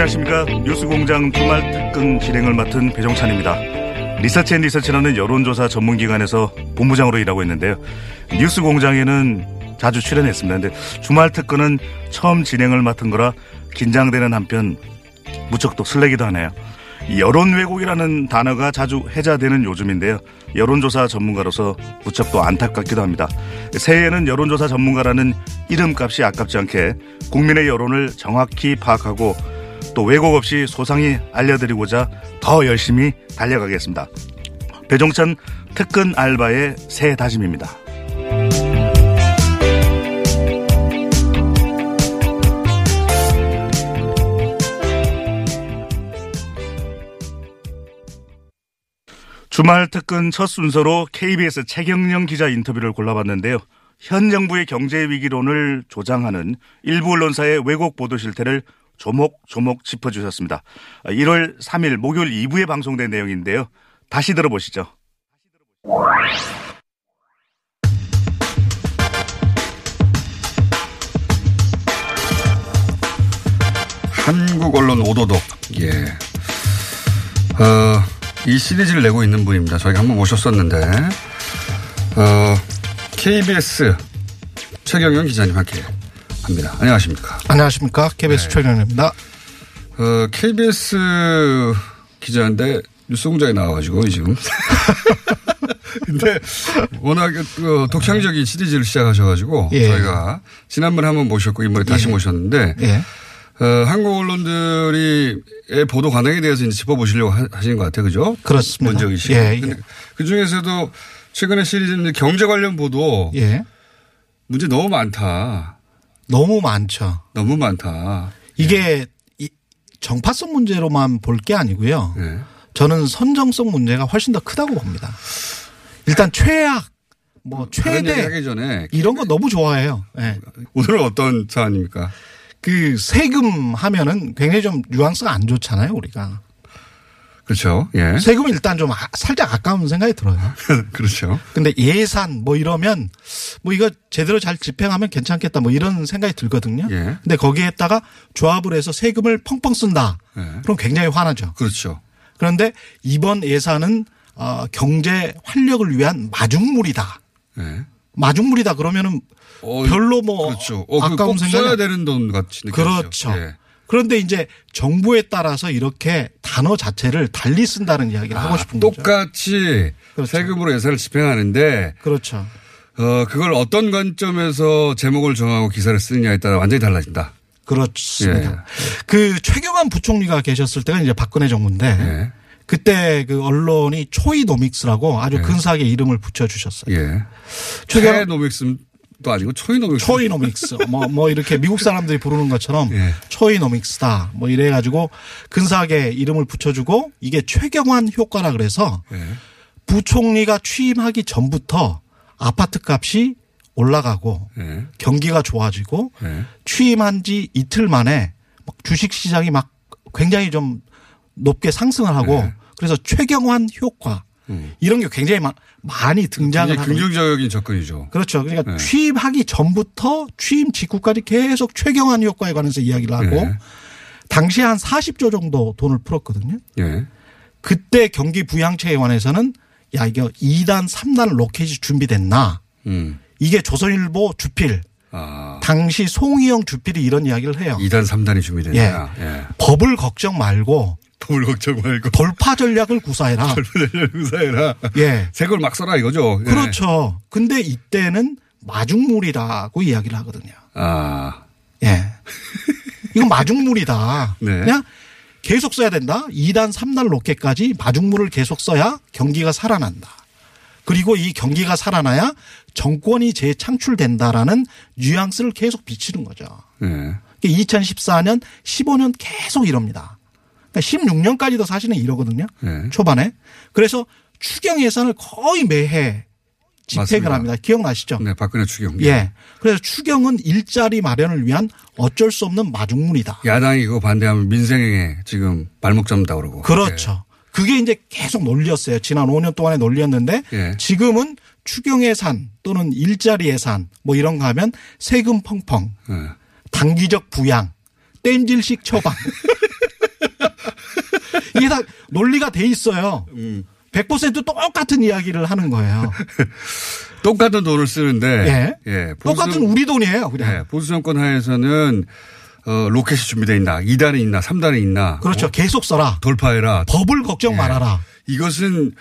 안녕하십니까 뉴스공장 주말 특근 진행을 맡은 배종찬입니다. 리서치 앤 리서치라는 여론조사 전문기관에서 본부장으로 일하고 있는데요. 뉴스공장에는 자주 출연했습니다. 근데 주말 특근은 처음 진행을 맡은 거라 긴장되는 한편 무척 또 설레기도 하네요. 이 여론 왜곡이라는 단어가 자주 회자되는 요즘인데요. 여론조사 전문가로서 무척 또 안타깝기도 합니다. 새해에는 여론조사 전문가라는 이름값이 아깝지 않게 국민의 여론을 정확히 파악하고 또 왜곡 없이 소상히 알려드리고자 더 열심히 달려가겠습니다. 배종찬 특근 알바의 새 다짐입니다. 주말 특근 첫 순서로 KBS 최경영 기자 인터뷰를 골라봤는데요. 현 정부의 경제 위기론을 조장하는 일부 언론사의 왜곡 보도 실태를 조목조목 짚어주셨습니다. 1월 3일 목요일 2부에 방송된 내용인데요. 다시 들어보시죠. 한국 언론 오도독. 예. 어, 이 시리즈를 내고 있는 분입니다. 저희가 한번 모셨었는데, 어, KBS 최경영 기자님 함께 합니다. 안녕하십니까. 안녕하십니까. KBS 최경영입니다. 어, KBS 기자인데 뉴스공장에 나와가지고 지금. 근데 워낙 그 독창적인 시리즈를 시작하셔가지고 예. 저희가 지난번에 한번 모셨고 이번에 다시 예. 모셨는데 예. 어, 한국 언론들이 의 보도 관행에 대해서 이제 짚어보시려고 하- 하시는 것 같아요. 그죠? 그렇습니다. 먼저이시고. 예, 예. 근데 그 중에서도 최근에 시리즈는 경제 관련 보도 예. 문제 너무 많다. 너무 많죠. 너무 많다. 이게 이 정파성 문제로만 볼 게 아니고요. 예. 저는 선정성 문제가 훨씬 더 크다고 봅니다. 일단 최악, 뭐 최대 하기 전에 이런 거 너무 좋아해요. 예. 오늘은 어떤 사안입니까? 그 세금 하면은 굉장히 좀 뉘앙스가 안 좋잖아요, 우리가. 그렇죠. 예. 세금 일단 좀 아- 살짝 아까운 생각이 들어요. 그렇죠. 근데 예산 뭐 이러면 뭐 이거 제대로 잘 집행하면 괜찮겠다 뭐 이런 생각이 들거든요. 예. 근데 거기에다가 조합을 해서 세금을 펑펑 쓴다. 예. 그럼 굉장히 화나죠. 그렇죠. 그런데 이번 예산은 어, 경제 활력을 위한 마중물이다. 예. 마중물이다 그러면은 어, 별로 뭐 그렇죠. 어, 그 아까운 꼭 생각이 써야 안- 되는 돈 같이 느껴지죠. 그렇죠. 예. 그런데 이제 정부에 따라서 이렇게 단어 자체를 달리 쓴다는 이야기를 하고 아, 싶은 거죠. 똑같이 그렇죠. 세금으로 예산을 집행하는데 그렇죠. 어, 그걸 어떤 관점에서 제목을 정하고 기사를 쓰느냐에 따라 완전히 달라진다. 그렇습니다. 예. 그 최경환 부총리가 계셨을 때가 이제 박근혜 정부인데 예. 그때 그 언론이 초이노믹스라고 아주 근사하게 이름을 붙여주셨어요. 예. 최경- 최노믹스 도 아니고 초이노믹스. 초이노믹스 뭐 뭐 이렇게 미국 사람들이 부르는 것처럼 예. 초이노믹스다 뭐 이래 가지고 근사하게 이름을 붙여주고 이게 최경환 효과라 그래서 예. 부총리가 취임하기 전부터 아파트 값이 올라가고 예. 경기가 좋아지고 예. 취임한 지 이틀 만에 막 주식 시장이 막 굉장히 좀 높게 상승을 하고 네. 그래서 최경환 효과 이런 게 굉장히 마- 많이 등장을 하고 긍정적인 접근이죠. 그렇죠. 그러니까 네. 취임하기 전부터 취임 직후까지 계속 최경환 효과에 관해서 이야기를 하고 네. 당시에 한 40조 정도 돈을 풀었거든요. 예. 그때 경기 부양책에 관해서는 야 이게 2단 3단 로켓이 준비됐나 음. 이게 조선일보 주필 아. 당시 송희영 주필이 이런 이야기를 해요. 2단 3단이 준비됐냐. 예. 법을 걱정 말고 법을 걱정 말고. 돌파 전략을 구사해라. 의사해라. 예. 색을 막 써라 이거죠. 예. 그렇죠. 근데 이때는 마중물이라고 이야기를 하거든요. 아. 예. 이건 마중물이다. 네. 그냥 계속 써야 된다. 2단, 3단 로켓까지 마중물을 계속 써야 경기가 살아난다. 그리고 이 경기가 살아나야 정권이 재창출된다라는 뉘앙스를 계속 비치는 거죠. 예. 2014년, 15년 계속 이럽니다. 그러니까 16년까지도 사실은 이러거든요. 네. 초반에. 그래서 추경 예산을 거의 매해 집행을. 합니다. 기억나시죠? 네, 박근혜 추경. 예. 그래서 추경은 일자리 마련을 위한 어쩔 수 없는 마중물이다. 야당이 이거 반대하면 민생에 지금 발목 잡는다 그러고. 그렇죠. 그게 이제 계속 논리였어요. 지난 5년 동안의 논리였는데 예. 지금은 추경 예산 또는 일자리 예산 뭐 이런 거 하면 세금 펑펑, 예. 단기적 부양, 땜질식 처방. 이게 다 논리가 돼 있어요. 음. 100% 똑같은 이야기를 하는 거예요. 똑같은 돈을 쓰는데. 예. 예. 보수- 똑같은 우리 돈이에요. 그냥. 예. 보수 정권 하에서는 어, 로켓이 준비되어 있나, 2단이 있나, 3단이 있나. 그렇죠. 어, 계속 써라. 돌파해라. 법을 걱정 예. 말아라. 이것은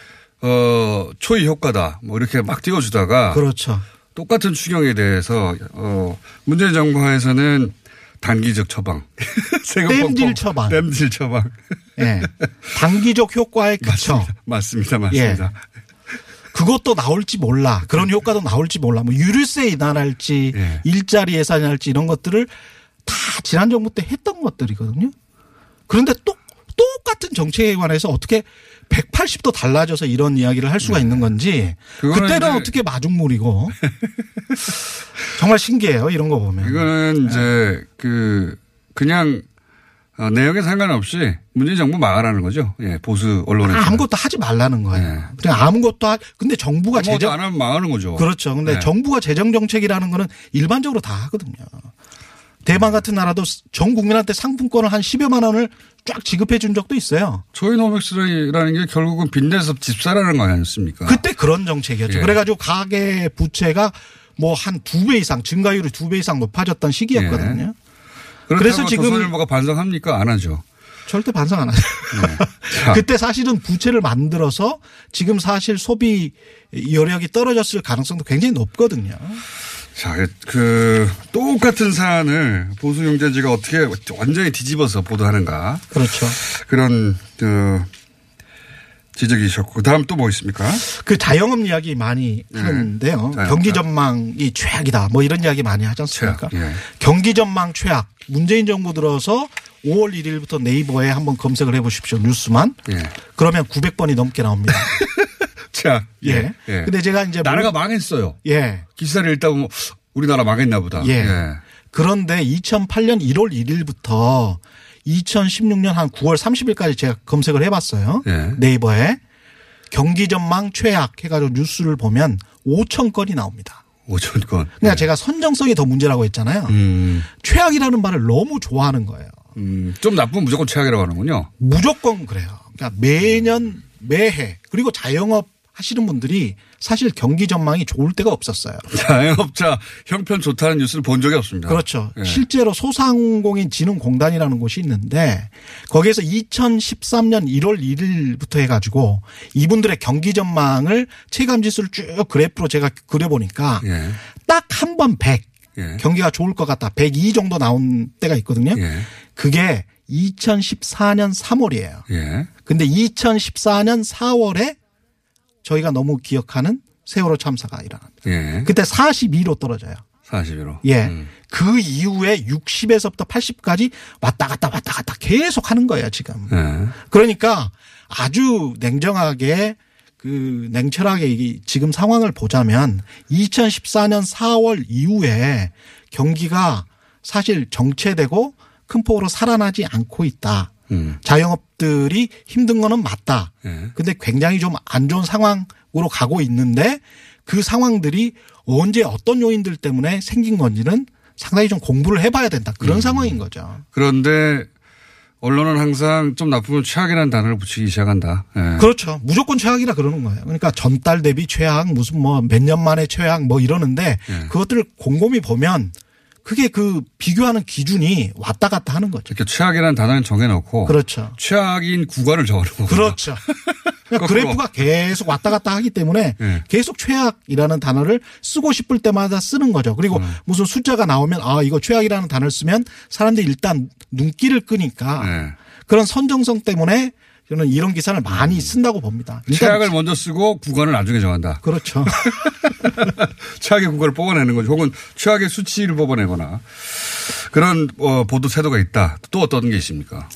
어, 초이 효과다. 뭐 이렇게 막 띄워주다가 그렇죠. 똑같은 추경에 대해서 어, 문재인 정부 하에서는 단기적 처방. 땜질. 처방. 땜질 처방. 예. 단기적 효과에 그쳐. 맞습니다. 맞습니다. 그것도 나올지 몰라. 그런 효과도 나올지 몰라. 뭐 유류세 인하할지 예. 일자리 예산이 할지 이런 것들을 다 지난 정부 때 했던 것들이거든요. 그런데 또 똑같은 정책에 관해서 어떻게 180도 달라져서 이런 이야기를 할 수가 있는 건지 네. 그때는 어떻게 마중물이고 정말 신기해요. 이런 거 보면. 이거는 네. 이제 그 그냥 어, 내용에 상관없이 문재인 정부 막아라는 거죠. 예, 보수 언론에서. 아무것도 하지 말라는 거예요. 네. 그냥 아무것도 하, 근데 정부가 아무것도 재정 안 하면 망하는 거죠. 그렇죠. 근데 네. 정부가 재정 정책이라는 거는 일반적으로 다 하거든요. 대만 같은 나라도 전 국민한테 상품권을 한 10여만 원을 쫙 지급해 준 적도 있어요. 초이노믹스라는 게 결국은 빚내서 집 사라는 거 아니었습니까? 그때 그런 정책이었죠. 예. 그래가지고 가계 부채가 뭐 한 두 배 이상 증가율이 두 배 이상 높아졌던 시기였거든요. 그래서 그래서 지금- 조선일보가 반성합니까? 안 하죠. 절대 반성 안 하죠. 자. 그때 사실은 부채를 만들어서 지금 사실 소비 여력이 떨어졌을 가능성도 굉장히 높거든요. 자, 그 똑같은 사안을 보수 경제지가 어떻게 완전히 뒤집어서 보도하는가 그렇죠. 그런 그 지적이셨고 다음 또 뭐 있습니까? 그 자영업 이야기 많이 하는데요. 네. 경기 전망이 최악이다. 뭐 이런 이야기 많이 하지 않습니까? 예. 경기 전망 최악. 문재인 정부 들어서 5월 1일부터 네이버에 한번 검색을 해 보십시오. 뉴스만. 예. 그러면 900번이 넘게 나옵니다. 자, 예. 예. 근데 제가 이제 나라가 뭐- 망했어요. 예. 기사를 읽다 보면 우리나라 망했나 보다. 예. 그런데 2008년 1월 1일부터 2016년 한 9월 30일까지 제가 검색을 해봤어요. 예. 네이버에 경기 전망 최악 해가지고 뉴스를 보면 5천 건이 나옵니다. 5천 건. 그러니까 제가 선정성이 더 문제라고 했잖아요. 음, 최악이라는 말을 너무 좋아하는 거예요. 음, 좀 나쁘면 무조건 최악이라고 하는군요. 무조건 그래요. 그러니까 매년 매해 그리고 자영업 하시는 분들이 사실 경기 전망이 좋을 때가 없었어요. 자영업자 형편 좋다는 뉴스를 본 적이 없습니다. 그렇죠. 예. 실제로 소상공인 진흥공단이라는 곳이 있는데 거기에서 2013년 1월 1일부터 해가지고 이분들의 경기 전망을 체감 지수를 쭉 그래프로 제가 그려보니까 예. 딱한 번 100 예. 경기가 좋을 것 같다. 102 정도 나온 때가 있거든요. 예. 그게 2014년 3월이에요. 예. 근데 2014년 4월에 저희가 너무 기억하는 세월호 참사가 일어납니다. 예. 그때 42로 떨어져요. 40으로. 예. 음. 그 이후에 60에서부터 80까지 왔다 갔다 왔다 갔다 계속 하는 거예요, 지금. 예. 그러니까 아주 냉정하게 그 냉철하게 이 지금 상황을 보자면 2014년 4월 이후에 경기가 사실 정체되고 큰 폭으로 살아나지 않고 있다. 음. 자영업들이 힘든 거는 맞다. 예. 근데 굉장히 좀 안 좋은 상황으로 가고 있는데 그 상황들이 언제 어떤 요인들 때문에 생긴 건지는 상당히 좀 공부를 해봐야 된다. 그런 음. 상황인 거죠. 그런데 언론은 항상 좀 나쁘면 최악이라는 단어를 붙이기 시작한다. 예. 그렇죠. 무조건 최악이라 그러는 거예요. 그러니까 전달 대비 최악, 무슨 뭐 몇 년 만에 최악 뭐 이러는데 예. 그것들을 곰곰이 보면 그게 그 비교하는 기준이 왔다 갔다 하는 거죠. 이렇게 최악이라는 단어는 정해놓고 그렇죠. 최악인 구간을 거죠. 그렇죠. 그러니까. 그래프가 계속 왔다 갔다 하기 때문에 예. 계속 최악이라는 단어를 쓰고 싶을 때마다 쓰는 거죠. 그리고 음. 무슨 숫자가 나오면 아 이거 최악이라는 단어를 쓰면 사람들이 일단 눈길을 끄니까 예. 그런 선정성 때문에 저는 이런 기사를 많이 쓴다고 봅니다. 최악을 먼저 쓰고 구간을 나중에 정한다. 그렇죠. 최악의 구간을 뽑아내는 거죠. 혹은 최악의 수치를 뽑아내거나 그런 어, 보도 태도가 있다. 또 어떤 게 있습니까?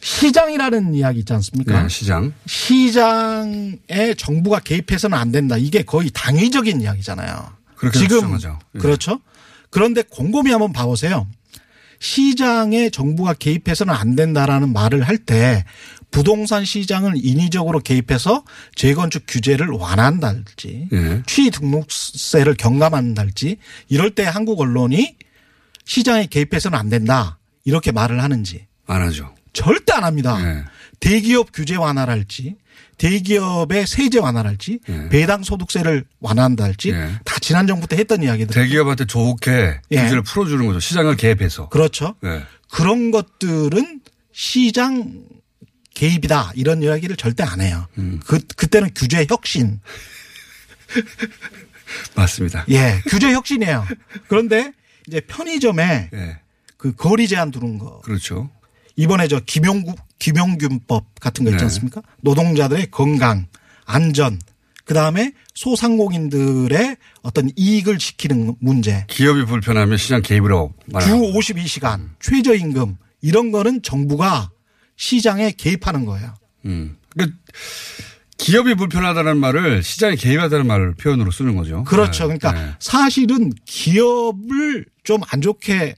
시장이라는 이야기 있지 않습니까? 네, 시장. 시장에 정부가 개입해서는 안 된다. 이게 거의 당위적인 이야기잖아요. 지금 주장하죠. 예. 그렇죠. 그런데 곰곰이 한번 봐보세요. 시장에 정부가 개입해서는 안 된다라는 말을 할 때 부동산 시장을 인위적으로 개입해서 재건축 규제를 완화한다든지 예. 취등록세를 경감한다든지 이럴 때 한국 언론이 시장에 개입해서는 안 된다 이렇게 말을 하는지 안 하죠. 절대 안 합니다. 예. 대기업 규제 완화랄지 대기업의 세제 완화랄지 예. 배당 소득세를 완화한다할지 예. 다 지난 정부 때 했던 이야기들. 대기업한테 좋게 예. 규제를 풀어주는 거죠. 시장을 개입해서. 그렇죠. 예. 그런 것들은 시장 개입이다 이런 이야기를 절대 안 해요. 음. 그 그때는 규제 혁신. 맞습니다. 예, 규제 혁신이에요. 그런데 이제 편의점에 예. 그 거리 제한 두는 거 그렇죠. 이번에 저 김용구 김용균법 같은 거 있지 네. 않습니까? 노동자들의 건강, 안전, 그 다음에 소상공인들의 어떤 이익을 지키는 문제, 기업이 불편하면 시장 개입을 하고 주 말하는 52시간, 최저임금 이런 거는 정부가 시장에 개입하는 거예요. 음. 그러니까 기업이 불편하다는 말을 시장에 개입하다는 말을 표현으로 쓰는 거죠. 그렇죠. 네. 그러니까 네. 사실은 기업을 좀 안 좋게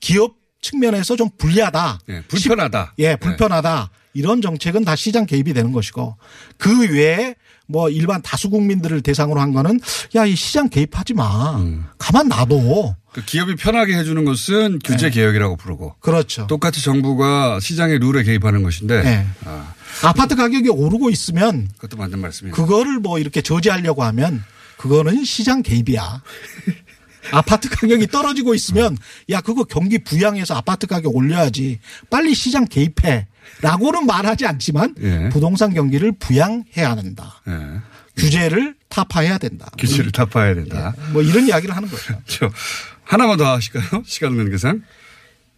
기업 측면에서 좀 불리하다. 네. 불편하다. 예, 불편하다. 이런 정책은 다 시장 개입이 되는 것이고 그 외에 뭐 일반 다수 국민들을 대상으로 한 거는 야, 이 시장 개입하지 마. 음. 가만 놔둬. 그 기업이 편하게 해주는 것은 규제 네. 개혁이라고 부르고 그렇죠. 똑같이 정부가 시장의 룰에 개입하는 것인데 네. 아, 아파트 가격이 오르고 있으면 그것도 맞는 말씀이에요. 그거를 뭐 이렇게 저지하려고 하면 그거는 시장 개입이야. 아파트 가격이 떨어지고 있으면 야 그거 경기 부양해서 아파트 가격 올려야지 빨리 시장 개입해 라고는 말하지 않지만 예. 부동산 경기를 부양해야 된다. 예. 규제를 타파해야 된다. 규제를 타파해야 된다. 뭐 이런 이야기를 하는 거죠. 저 하나만 더 하실까요? 시간 관계상.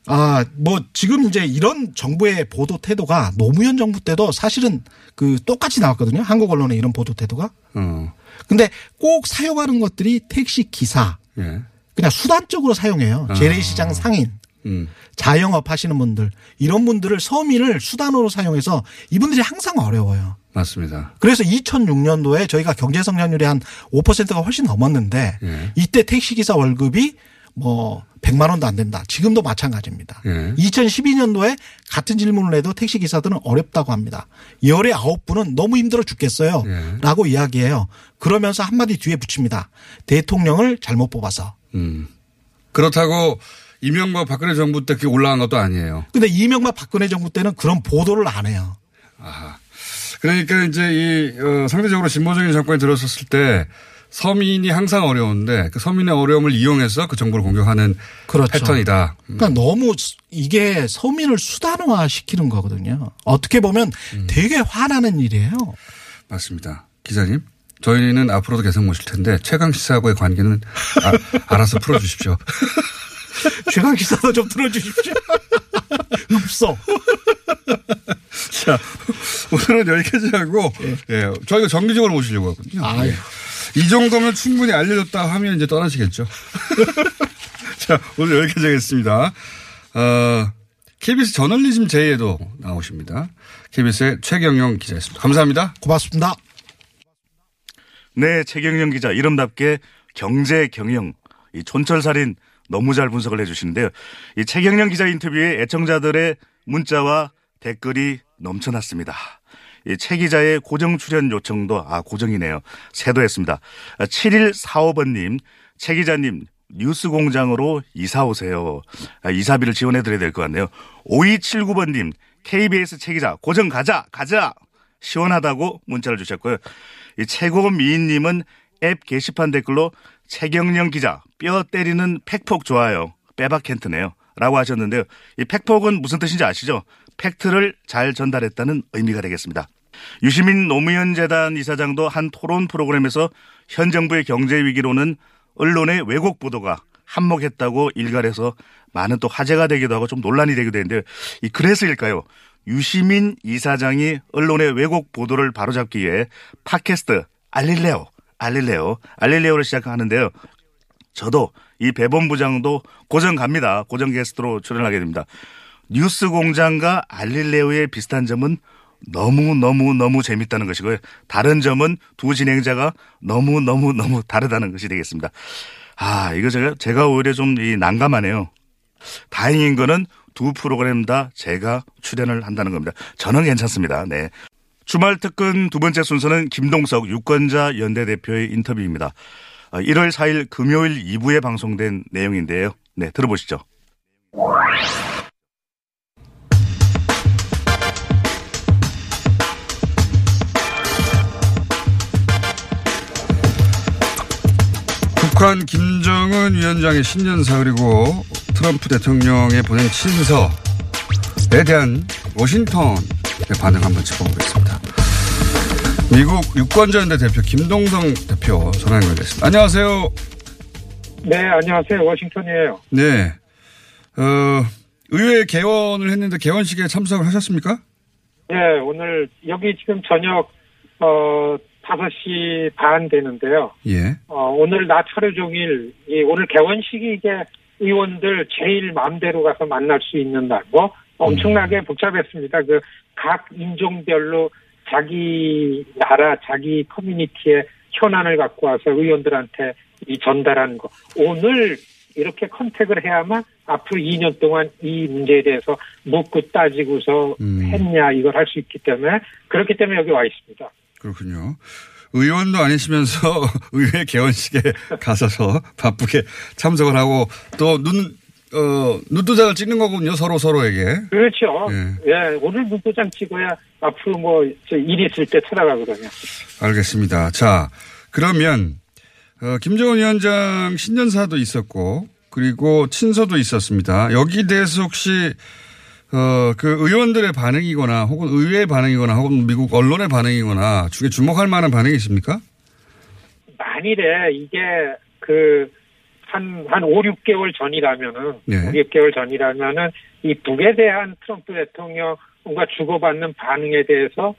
아, 뭐 지금 이제 이런 정부의 보도 태도가 노무현 정부 때도 사실은 그 똑같이 나왔거든요. 한국 언론의 이런 보도 태도가. 어. 근데 꼭 사용하는 것들이 택시 기사 예. 그냥 수단적으로 사용해요. 재래시장 상인, 음. 자영업 하시는 분들 이런 분들을 서민을 수단으로 사용해서 이분들이 항상 어려워요. 맞습니다. 그래서 2006년도에 저희가 경제 성장률이 한 5%가 훨씬 넘었는데 예. 이때 택시 기사 월급이 뭐 100만 원도 안 된다. 지금도 마찬가지입니다. 예. 2012년도에 같은 질문을 해도 택시 기사들은 어렵다고 합니다. 열의 아홉 분은 너무 힘들어 죽겠어요. 예. 라고 이야기해요. 그러면서 한마디 뒤에 붙입니다. 대통령을 잘못 뽑아서. 음. 그렇다고 이명박 박근혜 정부 때 그게 올라간 것도 아니에요. 근데 이명박 박근혜 정부 때는 그런 보도를 안 해요. 그러니까 이제 이 어, 상대적으로 진보적인 정권이 들어섰을 때 서민이 항상 어려운데 그 서민의 어려움을 이용해서 그 정부를 공격하는 그렇죠. 패턴이다. 음. 그러니까 너무 수- 이게 서민을 수단화 시키는 거거든요. 어떻게 보면 음. 되게 화나는 일이에요. 맞습니다. 기자님. 저희는 앞으로도 계속 모실 텐데 최강 시사하고의 관계는 아, 알아서 풀어주십시오. 최강 기사도 좀 들어주십시오. 없어. 자, 오늘은 여기까지 하고, 예, 저희가 정기적으로 모시려고 하거든요. 아유. 예. 이 정도면 충분히 알려졌다 하면 이제 떠나시겠죠. 자, 오늘 여기까지 하겠습니다. 어, KBS 저널리즘 제이에도 나오십니다. KBS의 최경영 기자였습니다. 감사합니다. 고맙습니다. 네, 최경영 기자 이름답게 경제 경영 이 촌철살인 너무 잘 분석을 해주시는데요. 이 최경영 기자 인터뷰에 애청자들의 문자와 댓글이 넘쳐났습니다. 이최 기자의 고정 출연 요청도 아 고정이네요. 새도했습니다. 7145번님 최 기자님 뉴스 공장으로 이사 오세요. 아, 이사비를 지원해 드려야 될 것 같네요. 5279번님 KBS 최 기자 고정 가자 가자 시원하다고 문자를 주셨고요. 이 최고 미인님은 앱 게시판 댓글로 최경영 기자 뼈 때리는 팩폭 좋아요. 빼박 캔트네요. 라고 하셨는데요. 이 팩폭은 무슨 뜻인지 아시죠? 팩트를 잘 전달했다는 의미가 되겠습니다. 유시민 노무현 재단 이사장도 한 토론 프로그램에서 현 정부의 경제 위기로는 언론의 왜곡 보도가 한몫했다고 일갈해서 많은 또 화제가 되기도 하고 좀 논란이 되기도 했는데 이 그래서일까요? 유시민 이사장이 언론의 왜곡 보도를 바로잡기 위해 팟캐스트 알릴레오, 알릴레오, 알릴레오를 시작하는데요. 저도 이 배본부장도 고정 갑니다. 고정 게스트로 출연하게 됩니다. 뉴스 공장과 알릴레오의 비슷한 점은 너무너무너무 재밌다는 것이고요. 다른 점은 두 진행자가 너무너무 너무 다르다는 것이 되겠습니다. 아, 이거 제가, 제가 오히려 좀 이 난감하네요. 다행인 거는 두 프로그램 다 제가 출연을 한다는 겁니다. 저는 괜찮습니다. 네. 주말 특근 두 번째 순서는 김동석 유권자 연대 대표의 인터뷰입니다. 1월 4일 금요일 2부에 방송된 내용인데요. 네, 들어보시죠. 북한 김정은 위원장의 신년사 그리고 트럼프 대통령의 보낸 친서에 대한 워싱턴의 반응 한번 짚어보겠습니다. 미국 유권자연대 대표 김동성 대표 전화 연결됐습니다. 안녕하세요. 네, 안녕하세요. 워싱턴이에요. 네. 어, 의회 개원을 했는데 개원식에 참석을 하셨습니까? 네, 오늘 여기 지금 저녁 어 5시 반 되는데요. 예. 어, 오늘 낮 하루 종일 이 오늘 개원식이 이제 의원들 제일 마음대로 가서 만날 수 있는 날. 뭐 엄청나게 복잡했습니다. 그 각 인종별로 자기 나라, 자기 커뮤니티의 현안을 갖고 와서 의원들한테 이 전달하는 거. 오늘 이렇게 컨택을 해야만 앞으로 2년 동안 이 문제에 대해서 묻고 따지고서 음. 했냐 이걸 할 수 있기 때문에 그렇기 때문에 여기 와 있습니다. 그렇군요. 의원도 아니시면서 의회 개원식에 가셔서 바쁘게 참석을 하고 또 눈, 어, 눈도장을 찍는 거군요. 서로 서로에게. 그렇죠. 예. 예, 오늘 문도장 찍어야 앞으로 뭐, 저일 있을 때 찾아가거든요. 알겠습니다. 자, 그러면, 어, 김정은 위원장 신년사도 있었고, 그리고 친서도 있었습니다. 여기 대해서 혹시, 어, 그 의원들의 반응이거나, 혹은 의회의 반응이거나, 혹은 미국 언론의 반응이거나, 중에 주목할 만한 반응이 있습니까? 만일에 이게 그, 한, 한 5, 6개월 전이라면은, 네. 5, 6개월 전이라면은, 이 북에 대한 트럼프 대통령과 주고받는 반응에 대해서,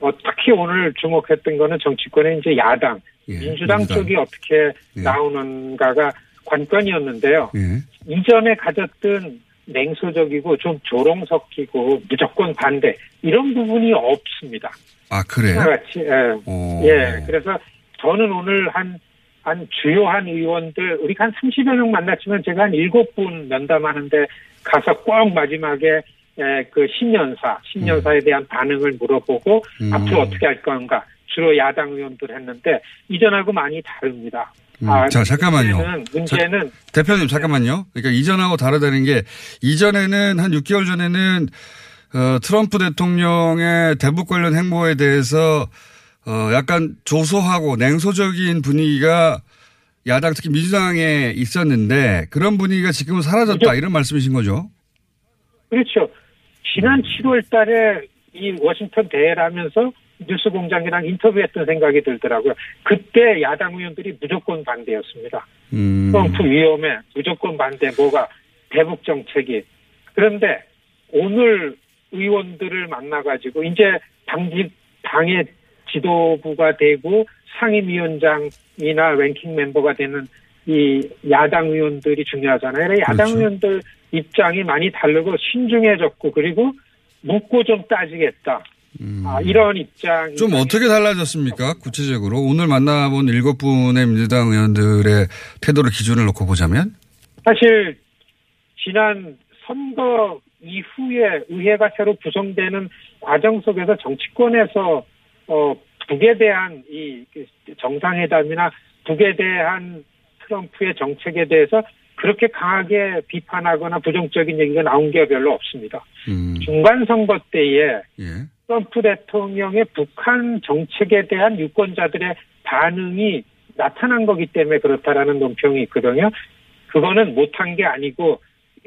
어, 특히 오늘 주목했던 거는 정치권의 이제 야당, 예, 민주당, 민주당. 쪽이 어떻게 예. 나오는가가 관건이었는데요. 예. 이전에 가졌던 냉소적이고 좀 조롱 섞이고 무조건 반대 이런 부분이 없습니다. 아, 그래요? 하나같이 예. 어. 예. 그래서 저는 오늘 한, 한 주요한 의원들, 우리가 한 30여 명 만났지만 제가 한 7분 면담하는데 가서 꼭 마지막에 예, 그 신년사, 신년사에 대한 반응을 물어보고 음. 앞으로 어떻게 할 건가 주로 야당 의원들 했는데 이전하고 많이 다릅니다. 음, 자, 잠깐만요. 문제는, 문제는 대표님 잠깐만요. 그러니까 이전하고 다르다는 게 이전에는 한 6개월 전에는 어, 트럼프 대통령의 대북 관련 행보에 대해서 어, 약간 조소하고 냉소적인 분위기가 야당 특히 민주당에 있었는데 그런 분위기가 지금은 사라졌다 그죠? 이런 말씀이신 거죠? 그렇죠. 지난 7월 달에 이 워싱턴 대회라면서 뉴스 공장이랑 인터뷰했던 생각이 들더라고요. 그때 야당 의원들이 무조건 반대였습니다. 음, 트럼프 위험에 무조건 반대, 뭐가 대북 정책이. 그런데 오늘 의원들을 만나가지고 이제 당지, 당의 지도부가 되고 상임위원장이나 랭킹 멤버가 되는 이 야당 의원들이 중요하잖아요. 야당 그렇죠. 의원들 입장이 많이 다르고 신중해졌고 그리고 묻고 좀 따지겠다. 아, 이런 입장. 좀 어떻게 달라졌습니까? 구체적으로 오늘 만나본 일곱 분의 민주당 의원들의 태도를 기준을 놓고 보자면 사실 지난 선거 이후에 의회가 새로 구성되는 과정 속에서 정치권에서 어 북에 대한 이 정상회담이나 북에 대한 트럼프의 정책에 대해서 그렇게 강하게 비판하거나 부정적인 얘기가 나온 게 별로 없습니다. 음, 중간 선거 때에 예. 트럼프 대통령의 북한 정책에 대한 유권자들의 반응이 나타난 거기 때문에 그렇다라는 논평이 있거든요. 그거는 못한 게 아니고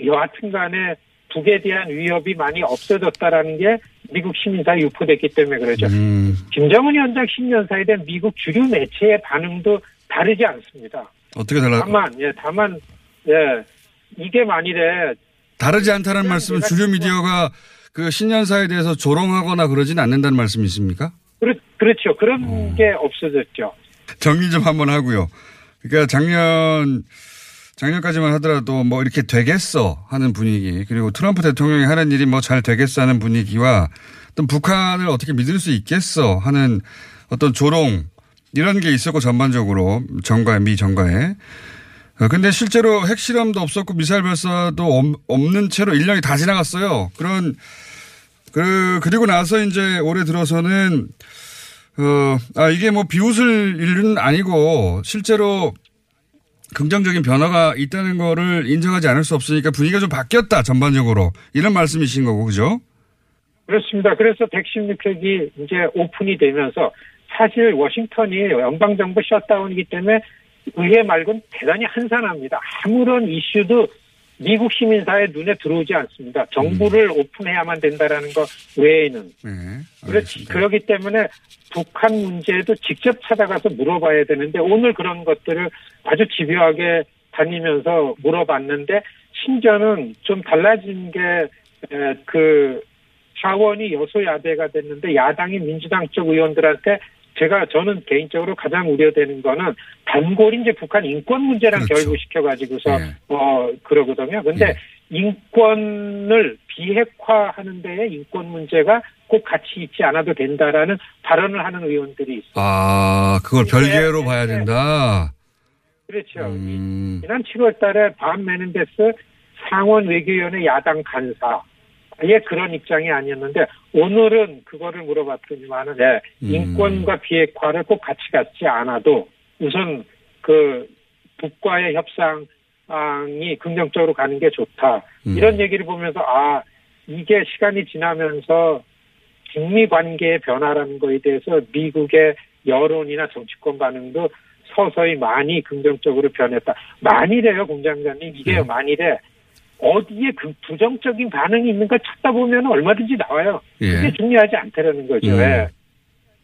여하튼 간에 북에 대한 위협이 많이 없어졌다라는 게 미국 시민사에 유포됐기 때문에 그러죠. 음, 김정은 위원장 신년사에 대한 미국 주류 매체의 반응도 다르지 않습니다. 어떻게 달라? 다만, 예, 다만 예, 이게 만일에 다르지 않다는 말씀은 주류 미디어가 그 신년사에 대해서 조롱하거나 그러진 않는다는 말씀이십니까? 그렇, 그렇죠. 그런 음. 게 없어졌죠. 정리 좀 한번 하고요. 그러니까 작년 작년까지만 하더라도 뭐 이렇게 되겠어 하는 분위기 그리고 트럼프 대통령이 하는 일이 뭐 잘 되겠어 하는 분위기와 또 북한을 어떻게 믿을 수 있겠어 하는 어떤 조롱 이런 게 있었고 전반적으로 정가에 미 정가에 어, 근데 실제로 핵실험도 없었고 미사일 발사도 없- 없는 채로 1년이 다 지나갔어요. 그런 그 그리고 나서 이제 올해 들어서는 어, 아, 이게 뭐 비웃을 일은 아니고 실제로 긍정적인 변화가 있다는 거를 인정하지 않을 수 없으니까 분위기가 좀 바뀌었다 전반적으로 이런 말씀이신 거고 그죠? 그렇습니다. 그래서 116핵이 이제 오픈이 되면서 사실 워싱턴이 연방 정부 셧다운이기 때문에 의회 말고는 대단히 한산합니다. 아무런 이슈도 미국 시민사회 눈에 들어오지 않습니다. 정부를 오픈해야만 된다라는 것 외에는. 네. 그렇지. 그렇기 때문에 북한 문제도 직접 찾아가서 물어봐야 되는데 오늘 그런 것들을 아주 집요하게 다니면서 물어봤는데 심지어는 좀 달라진 게그 자원이 여소야대가 됐는데 야당이 민주당 쪽 의원들한테 제가 저는 개인적으로 가장 우려되는 거는 단골이 이제 북한 인권 문제랑 그렇죠. 결부시켜 가지고서 네. 어 그러거든요. 근데 인권을 비핵화하는 데에 인권 문제가 꼭 같이 있지 않아도 된다라는 발언을 하는 의원들이 있어요. 아 그걸 별개로 네, 봐야 네. 된다. 그렇죠. 음, 지난 7월 달에 밤 메넨데스 상원 외교위원회 야당 간사 아예 그런 입장이 아니었는데 오늘은 그거를 물어봤더니만은 네, 음. 인권과 비핵화를 꼭 같이 갖지 않아도 우선 그 북과의 협상이 긍정적으로 가는 게 좋다 음. 이런 얘기를 보면서 아 이게 시간이 지나면서 북미 관계의 변화라는 거에 대해서 미국의 여론이나 정치권 반응도 서서히 많이 긍정적으로 변했다. 만일에요, 공장장님, 이게 네. 만일에 어디에 그 부정적인 반응이 있는가 찾다 보면 얼마든지 나와요. 예. 그게 중요하지 않다라는 거죠. 음. 예.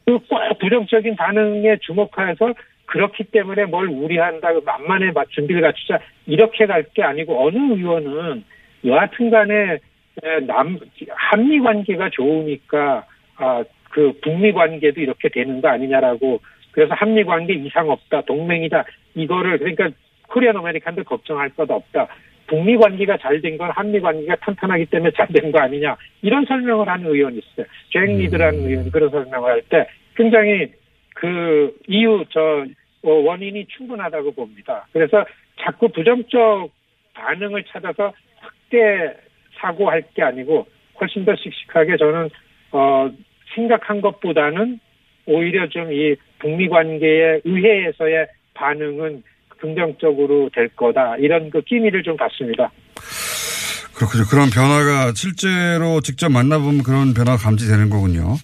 그꼭 부정적인 반응에 주목해서 그렇기 때문에 뭘 우려한다, 만만에 맞- 준비를 갖추자 이렇게 갈 게 아니고 어느 의원은 여하튼 간에 에, 남 한미 관계가 좋으니까 아, 그 북미 관계도 이렇게 되는 거 아니냐라고 그래서 한미 관계 이상 없다 동맹이다 이거를 그러니까 Korean American들 걱정할 것 없다 북미 관계가 잘 된 건 한미 관계가 탄탄하기 때문에 잘 된 거 아니냐. 이런 설명을 하는 의원이 있어요. 잭 리드라는 의원이 그런 설명을 할 때 굉장히 그 이유 저 어, 원인이 충분하다고 봅니다. 그래서 자꾸 부정적 반응을 찾아서 확대 사고할 게 아니고 훨씬 더 씩씩하게 저는 어 생각한 것보다는 오히려 좀 이 북미 관계의 의회에서의 반응은 긍정적으로 될 거다 이런 그 기미를 좀 봤습니다. 그렇군요. 그런 변화가 실제로 직접 만나보면 그런 변화가 감지되는 거군요.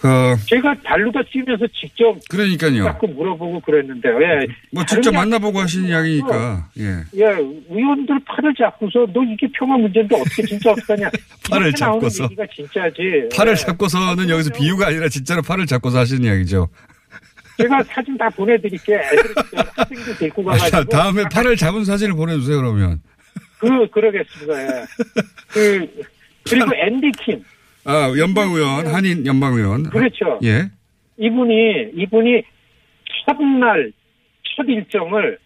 그 제가 발로다 뛰면서 직접 그러니까요. 자꾸 물어보고 그랬는데요. 예. 뭐 직접 게 만나보고 하신 이야기니까 예. 예, 의원들 팔을 잡고서 너 이게 평화 문제인데 어떻게 진짜 어떡하냐. 팔을 잡고서. 얘기가 진짜지. 팔을 예. 잡고서는 여기서 비유가 아니라 진짜로 팔을 잡고서 하시는 이야기죠. 제가 사진 다 보내드릴게요. 애들 학생들 데리고 자, 가가지고. 다음에 팔을 잡은 사진을 보내주세요 그러면. 그, 그러겠습니다. 예. 그, 그리고 앤디 킴. 아 연방의원 한인 연방의원. 그렇죠. 예. 이분이, 이분이 첫날, 첫 일정을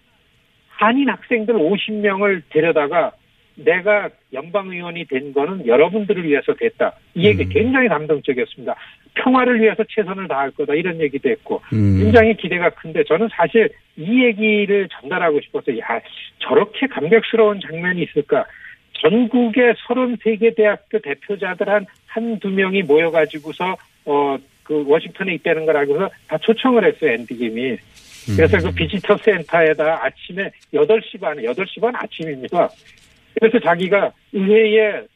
한인 학생들 50명을 데려다가 내가 연방의원이 된 거는 여러분들을 위해서 됐다. 이 얘기 음. 굉장히 감동적이었습니다. 평화를 위해서 최선을 다할 거다. 이런 얘기도 했고. 음. 굉장히 기대가 큰데 저는 사실 이 얘기를 전달하고 싶어서 야 저렇게 감격스러운 장면이 있을까 전국의 33개 대학교 대표자들 한 한두 명이 모여가지고서 어 그 워싱턴에 있다는 걸 알고서 다 초청을 했어요 앤디김이 그래서 그 비지터 센터에다 아침에 8시 반에 8시 반 아침입니다 그래서 자기가 의회의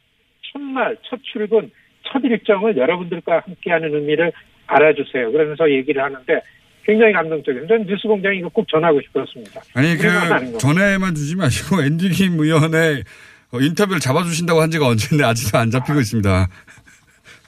첫날 첫 출근 첫 일정을 여러분들과 함께하는 의미를 알아주세요 그러면서 얘기를 하는데 굉장히 감동적이에요. 저는 뉴스 공장에 이거 꼭 전하고 싶었습니다. 아니 그. 전에만 주지 마시고 앤디 김 의원의 어, 인터뷰를 잡아주신다고 한 지가 언제인데 아직도 안 잡히고 있습니다.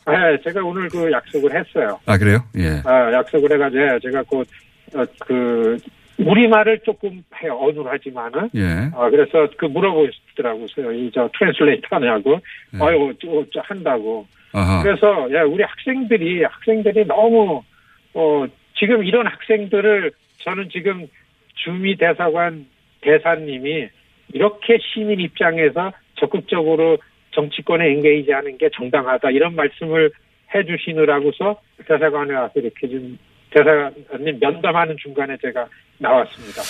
네, 제가 오늘 그 약속을 했어요. 아 그래요? 예. 아, 약속을 해가지고 제가 곧, 어, 그, 우리말을 조금 해요. 어눌하지만은. 예. 아, 그래서 그 물어보시더라고요. 이 저 트랜슬레이터 하냐고. 네. 아유, 저, 저 한다고. 아하. 그래서 야, 우리 학생들이 학생들이 너무 어 지금 이런 학생들을 저는 지금 주미 대사관 대사님이 이렇게 시민 입장에서 적극적으로 정치권에 engage하는 게 정당하다 이런 말씀을 해 주시느라고서 대사관에 와서 이렇게 좀 대사관님 면담하는 중간에 제가 나왔습니다.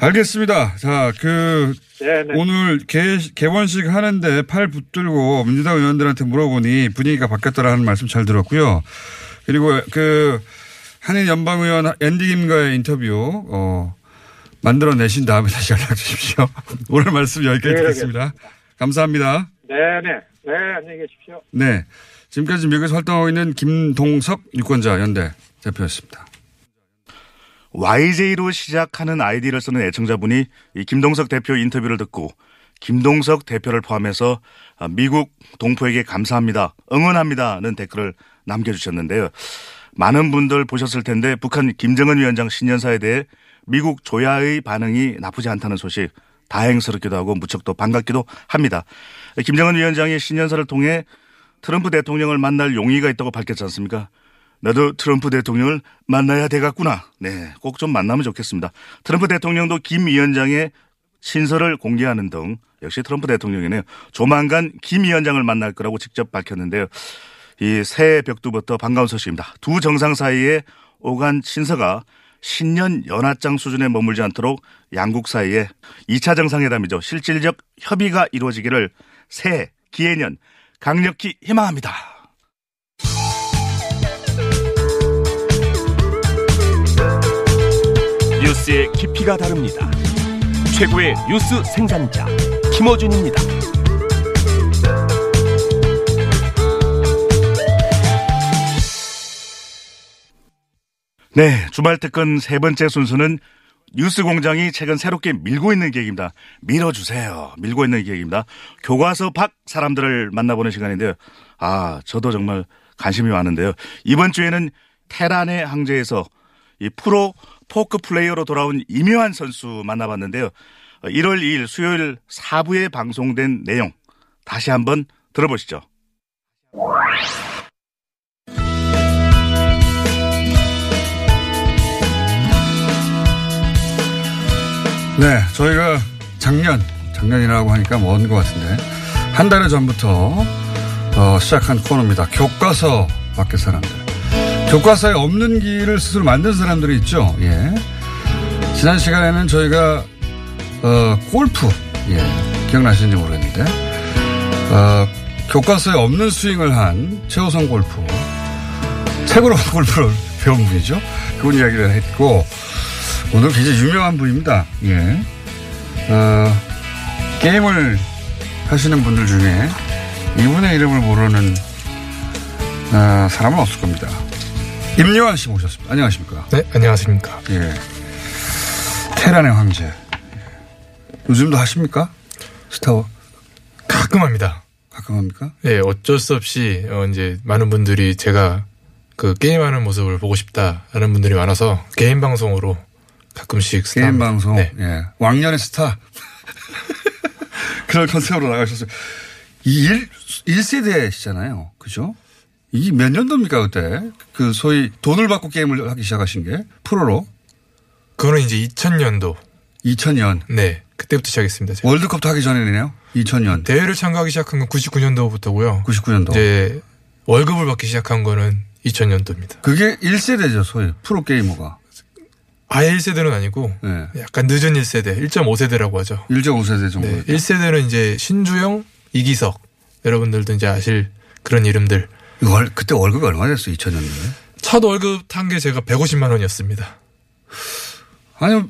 알겠습니다. 자, 그 네네. 오늘 개, 개원식 하는데 팔 붙들고 민주당 의원들한테 물어보니 분위기가 바뀌었다라는 말씀 잘 들었고요. 그리고 그 한인 연방 의원 앤디 김과의 인터뷰 어, 만들어 내신 다음에 다시 연락 주십시오. 오늘 말씀 여기까지 네, 듣겠습니다. 감사합니다. 네 네. 네, 안녕히 계십시오. 네. 지금까지 미국에서 활동하고 있는 김동석 유권자 연대 대표였습니다. YJ로 시작하는 아이디를 쓰는 애청자분이 이 김동석 대표 인터뷰를 듣고 김동석 대표를 포함해서 아, 미국 동포에게 감사합니다. 응원합니다는 댓글을 남겨주셨는데요. 많은 분들 보셨을 텐데 북한 김정은 위원장 신년사에 대해 미국 조야의 반응이 나쁘지 않다는 소식 다행스럽기도 하고 무척 또 반갑기도 합니다. 김정은 위원장이 신년사를 통해 트럼프 대통령을 만날 용의가 있다고 밝혔지 않습니까? 나도 트럼프 대통령을 만나야 되겠구나. 네, 꼭 좀 만나면 좋겠습니다. 트럼프 대통령도 김 위원장의 신설을 공개하는 등 역시 트럼프 대통령이네요. 조만간 김 위원장을 만날 거라고 직접 밝혔는데요. 이 새해 벽두부터 반가운 소식입니다. 두 정상 사이에 오간 친서가 신년 연하장 수준에 머물지 않도록 양국 사이에 2차 정상회담이죠. 실질적 협의가 이루어지기를 새해 기해년 강력히 희망합니다. 뉴스의 깊이가 다릅니다. 최고의 뉴스 생산자 김어준입니다. 네, 주말 특근 세 번째 순서는 뉴스 공장이 최근 새롭게 밀고 있는 기획입니다. 밀어주세요. 밀고 있는 기획입니다. 교과서 밖 사람들을 만나보는 시간인데요. 아, 저도 정말 관심이 많은데요. 이번 주에는 테란의 황제에서 이 프로 포커 플레이어로 돌아온 임요환 선수 만나봤는데요. 1월 2일 수요일 4부에 방송된 내용 다시 한번 들어보시죠. 네, 저희가 작년, 작년이라고 하니까 먼 것 같은데, 한 달 전부터 어, 시작한 코너입니다. 교과서 밖의 사람들. 교과서에 없는 길을 스스로 만든 사람들이 있죠. 예. 지난 시간에는 저희가 어, 골프, 예, 기억나시는지 모르겠는데, 어, 교과서에 없는 스윙을 한 최호성 골프, 책으로 골프를 배운 분이죠. 그분 이야기를 했고, 오늘 굉장히 유명한 분입니다. 예. 어, 게임을 하시는 분들 중에 이분의 이름을 모르는 어, 사람은 없을 겁니다. 임요한 씨 모셨습니다. 안녕하십니까? 네, 안녕하십니까. 예. 테란의 황제. 예. 요즘도 하십니까? 스타워 가끔 합니다. 가끔 합니까? 예, 어쩔 수 없이, 어, 이제, 많은 분들이 제가 그 게임하는 모습을 보고 싶다라는 분들이 많아서 게임 방송으로 가끔씩 스타. 게임 방송. 네. 예. 왕년의 스타. 그런 컨셉으로 나가셨어요. 이 1, 1세대시잖아요. 그죠? 이게 몇 년도입니까, 그때? 그 소위 돈을 받고 게임을 하기 시작하신 게? 프로로? 그거는 이제 2000년도. 2000년. 네. 그때부터 시작했습니다. 제가. 월드컵도 하기 전이네요. 2000년. 대회를 참가하기 시작한 건 99년도부터고요. 99년도. 이제 월급을 받기 시작한 거는 2000년도입니다. 그게 1세대죠, 소위. 프로게이머가. 아예 1세대는 아니고 네. 약간 늦은 1세대, 1.5세대라고 하죠. 1.5세대 정도. 네. 1세대는 이제 신주영, 이기석. 여러분들도 이제 아실 그런 이름들. 월, 그때 월급이 얼마 됐어요, 2000년도에? 첫 월급 탄 게 제가 150만 원이었습니다. 아니,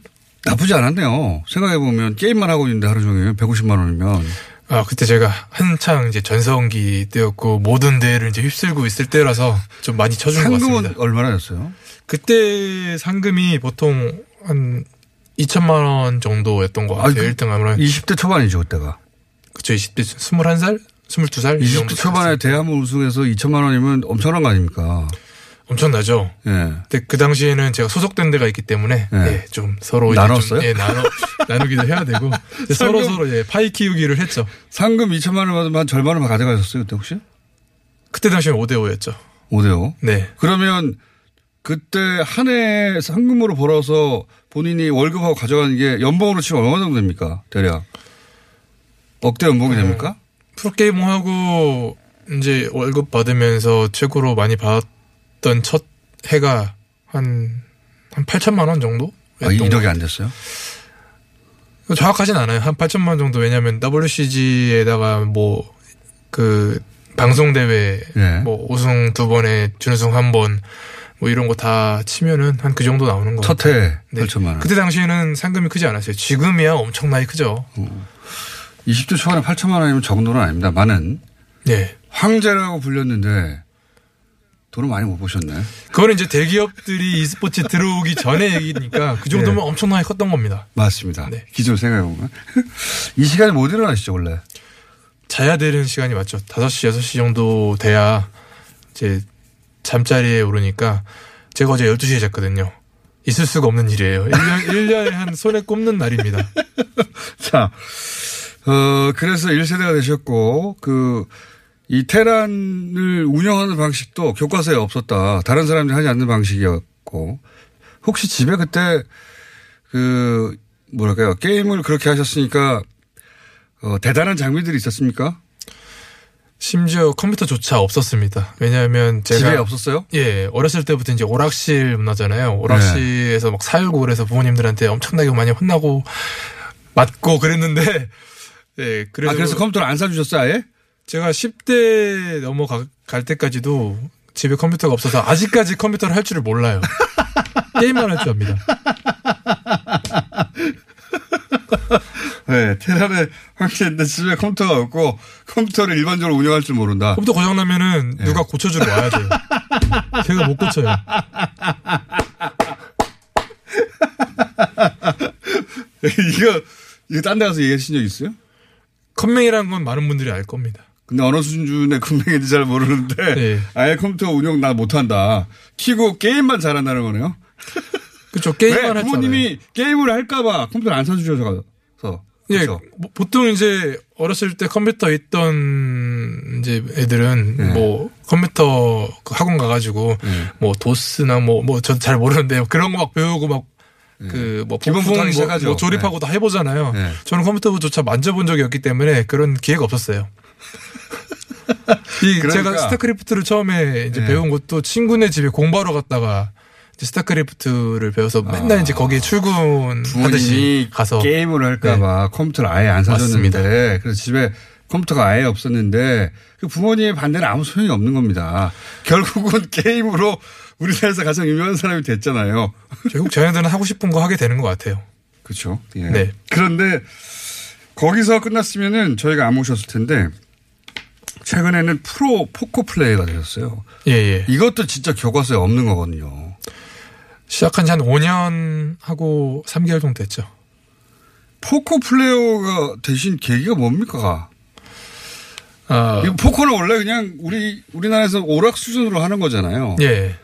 나쁘지 않았네요. 생각해보면 게임만 하고 있는데 하루 종일 150만 원이면. 아, 그때 제가 한창 이제 전성기 때였고 모든 대회를 이제 휩쓸고 있을 때라서 좀 많이 쳐준 것 상금은 같습니다. 얼마나 였어요? 그때 상금이 보통 한 2천만 원 정도였던 것 같아요. 그 1등 하면. 20대 초반이죠, 그때가. 그쵸, 20대, 21살? 22살? 이 20대 정도 초반에. 대한민국 우승해서 2천만 원이면 엄청난 거 아닙니까? 엄청나죠. 예. 근데 그 당시에는 제가 소속된 데가 있기 때문에 네. 예, 좀 서로 나눴어요? 좀, 예, 나눠 나누기도 해야 되고 서로 서로 예, 파이 키우기를 했죠. 상금 2천만 원 받으면 한 절반을 가져가셨어요, 그때 혹시? 그때 당시에는 5대 5였죠. 5대 5. 네. 그러면 그때 한 해 상금으로 벌어서 본인이 월급하고 가져가는 게 연봉으로 치면 얼마 정도 됩니까? 대략. 억대 연봉이 됩니까? 프로게이머하고 이제 월급 받으면서 최고로 많이 받았던 첫 해가 한, 한 8천만 원 정도? 아, 1억이 안 됐어요? 정확하진 않아요. 한 8천만 원 정도. 왜냐면 WCG에다가 뭐, 그, 방송대회, 예. 뭐, 우승 두 번에 준우승 한 번, 뭐 이런 거 다 치면은 한 그 정도 나오는 거. 첫 같아요. 해 네. 8천만 원. 그때 당시에는 상금이 크지 않았어요. 지금이야 엄청나게 크죠. 20대 초반에 8천만 원이면 적은 돈은 아닙니다. 많은 네. 황제라고 불렸는데 돈을 많이 못 보셨네. 그거는 이제 대기업들이 e스포츠에 들어오기 전에 얘기니까 그 정도면 네. 엄청나게 컸던 겁니다. 맞습니다. 네. 기존 생각해보면. 이 시간에 못 일어나시죠, 원래? 자야 되는 시간이 맞죠. 5시, 6시 정도 돼야 이제 잠자리에 오르니까 제가 어제 12시에 잤거든요. 있을 수가 없는 일이에요. 1년, 1년에 한 손에 꼽는 날입니다. 자, 어, 그래서 1세대가 되셨고, 그, 이 테란을 운영하는 방식도 교과서에 없었다. 다른 사람들이 하지 않는 방식이었고, 혹시 집에 그때, 그, 뭐랄까요, 게임을 그렇게 하셨으니까, 어, 대단한 장비들이 있었습니까? 심지어 컴퓨터조차 없었습니다. 왜냐하면 제가 집에 없었어요? 예, 어렸을 때부터 이제 오락실 문화잖아요. 오락실에서 막 살고 그래서 부모님들한테 엄청나게 많이 혼나고 맞고 그랬는데 예, 그래서 아, 그래서 컴퓨터를 안 사주셨어요, 아예? 제가 10대 넘어갈 때까지도 집에 컴퓨터가 없어서 아직까지 컴퓨터를 할 줄을 몰라요. 게임만 할 줄 압니다. 네, 테란에 황제인데 집에 컴퓨터가 없고, 컴퓨터를 일반적으로 운영할 줄 모른다. 컴퓨터 고장나면은 예. 누가 고쳐주러 와야 돼요. 제가 못 고쳐요. 이거, 이거 딴 데 가서 얘기하신 적 있어요? 컴맹이라는 건 많은 분들이 알 겁니다. 근데 어느 수준의 컴맹인지 잘 모르는데 네. 아예 컴퓨터 운영 나 못한다. 키고 게임만 잘한다는 거네요. 그렇죠. 왜 게임만 알아요. 부모님이 게임을 할까봐 컴퓨터를 안 사주셔서. 예, 그렇죠. 뭐 보통 이제 어렸을 때 컴퓨터 있던 이제 애들은 네. 뭐 컴퓨터 그 학원 가가지고 네. 뭐 도스나 뭐뭐전잘 모르는데 그런 거 막 배우고 막 그뭐 기본부터 부품 뭐, 시작하죠. 뭐 조립하고 다 해보잖아요. 네. 저는 컴퓨터조차 만져본 적이 없기 때문에 그런 기회가 없었어요. 이 그러니까. 제가 스타크래프트를 처음에 이제 네. 배운 것도 친구네 집에 공부하러 갔다가 이제 스타크래프트를 배워서 맨날 이제 거기에 출근 하듯이 아. 부모님이 가서 네. 게임을 할까봐 컴퓨터를 아예 안 사줬는데 그래서 집에 컴퓨터가 아예 없었는데 그 부모님의 반대는 아무 소용이 없는 겁니다. 결국은 게임으로 우리나라에서 가장 유명한 사람이 됐잖아요. 결국 저희들은 하고 싶은 거 하게 되는 것 같아요. 그렇죠. 예. 네. 그런데 거기서 끝났으면은 저희가 안 모셨을 텐데 최근에는 프로 포커 플레이어가 되셨어요. 예, 예. 이것도 진짜 교과서에 없는 거거든요. 시작한 지 한 5년 하고 3개월 정도 됐죠. 포커 플레이어가 되신 계기가 뭡니까? 아, 이거 포커는 원래 그냥 우리 우리나라에서 오락 수준으로 하는 거잖아요. 예.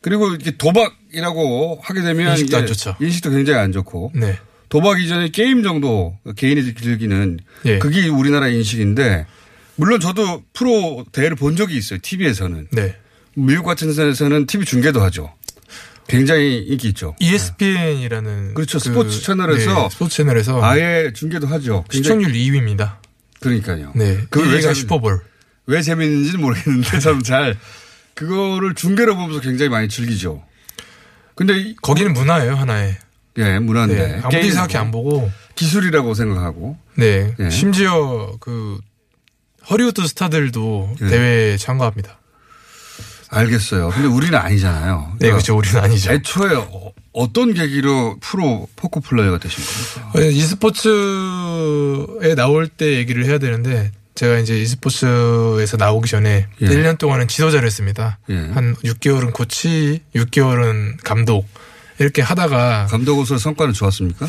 그리고 이렇게 도박이라고 하게 되면 인식도 안 좋죠. 인식도 굉장히 안 좋고 네. 도박 이전에 게임 정도 개인이 즐기는 예. 그게 우리나라 인식인데 물론 저도 프로 대회를 본 적이 있어요. TV에서는 네. 미국 같은 데서는 TV 중계도 하죠. 굉장히 인기 있죠. ESPN이라는 그렇죠. 스포츠 채널에서 네, 스포츠 채널에서 아예 중계도 하죠. 시청률 2위입니다. 그러니까요. 네. 그걸 왜 1위가 재밌- 슈퍼볼. 왜 재밌는지는 모르겠는데 저는 잘 그거를 중계로 보면서 굉장히 많이 즐기죠. 근데 이- 거기는 문화예요, 하나의. 예 문화인데 네. 아무도 게임은 이상하게 뭐안 보고. 기술이라고 생각하고 네. 예. 심지어 그 허리우드 스타들도 예. 대회에 참가합니다. 알겠어요. 근데 우리는 아니잖아요. 네, 그렇죠. 우리는 아니죠. 애초에 어, 떤 계기로 프로 포커 플레이어가 되신 겁니까? 어, e스포츠에 나올 때 얘기를 해야 되는데 제가 이제 e스포츠에서 나오기 전에 예. 1년 동안은 지도자를 했습니다. 예. 한 6개월은 코치, 6개월은 감독 이렇게 하다가 감독으로서 성과는 좋았습니까?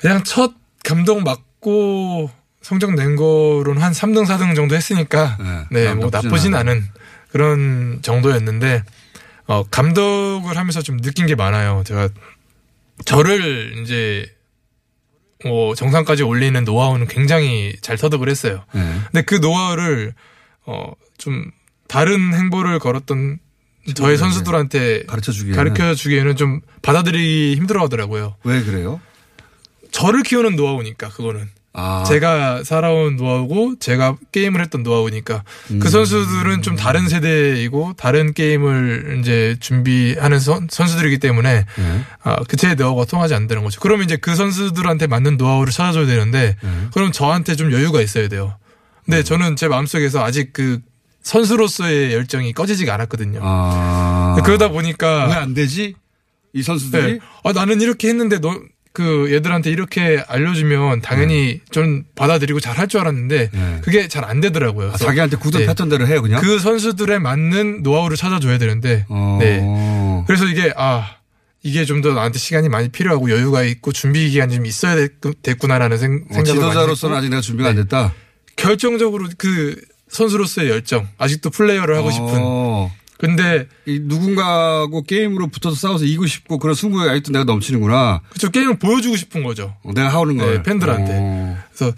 그냥 첫 감독 맡고 성적 낸 거로는 한 3등, 4등 정도 했으니까 네, 네, 나- 뭐 나쁘진. 않은 그런 정도였는데 어, 감독을 하면서 좀 느낀 게 많아요. 제가 저를 이제 뭐 정상까지 올리는 노하우는 굉장히 잘 터득을 했어요. 네. 근데 그 노하우를 어, 좀 다른 행보를 걸었던 저희 선수들한테 가르쳐 주기에는 가르쳐 주기에는 좀 받아들이기 힘들어 하더라고요. 왜 그래요? 저를 키우는 노하우니까 그거는. 아, 제가 살아온 노하우고 제가 게임을 했던 노하우니까 음. 그 선수들은 좀 다른 세대이고 다른 게임을 이제 준비하는 선, 선수들이기 때문에 네. 아, 그체의 노하우가 통하지 않는다는 거죠. 그러면 이제 그 선수들한테 맞는 노하우를 찾아줘야 되는데 네. 그럼 저한테 좀 여유가 있어야 돼요. 근데 저는 제 마음속에서 아직 그 선수로서의 열정이 꺼지지가 않았거든요. 아. 그러다 보니까 왜 안 되지? 이 선수들이 네. 아, 나는 이렇게 했는데 너, 그 얘들한테 이렇게 알려주면 당연히 좀 받아들이고 잘 할 줄 알았는데 네. 그게 잘 안 되더라고요. 아, 자기한테 굳은 네. 패턴대로 해요 그냥. 그 선수들에 맞는 노하우를 찾아줘야 되는데 어. 네. 그래서 이게 아 이게 좀 더 나한테 시간이 많이 필요하고 여유가 있고 준비 기간이 좀 있어야 됐- 됐구나라는 생, 어, 생각을 지도자로서는 아직 내가 준비가 안 네. 됐다. 결정적으로 그 선수로서의 열정 아직도 플레이어를 하고 싶은 어. 근데 이 누군가하고 게임으로 붙어서 싸워서 이기고 싶고 그런 승부에 아직도 내가 넘치는구나. 그쵸 게임을 보여주고 싶은 거죠. 어, 내가 하는 네, 걸. 팬들한테. 어. 그래서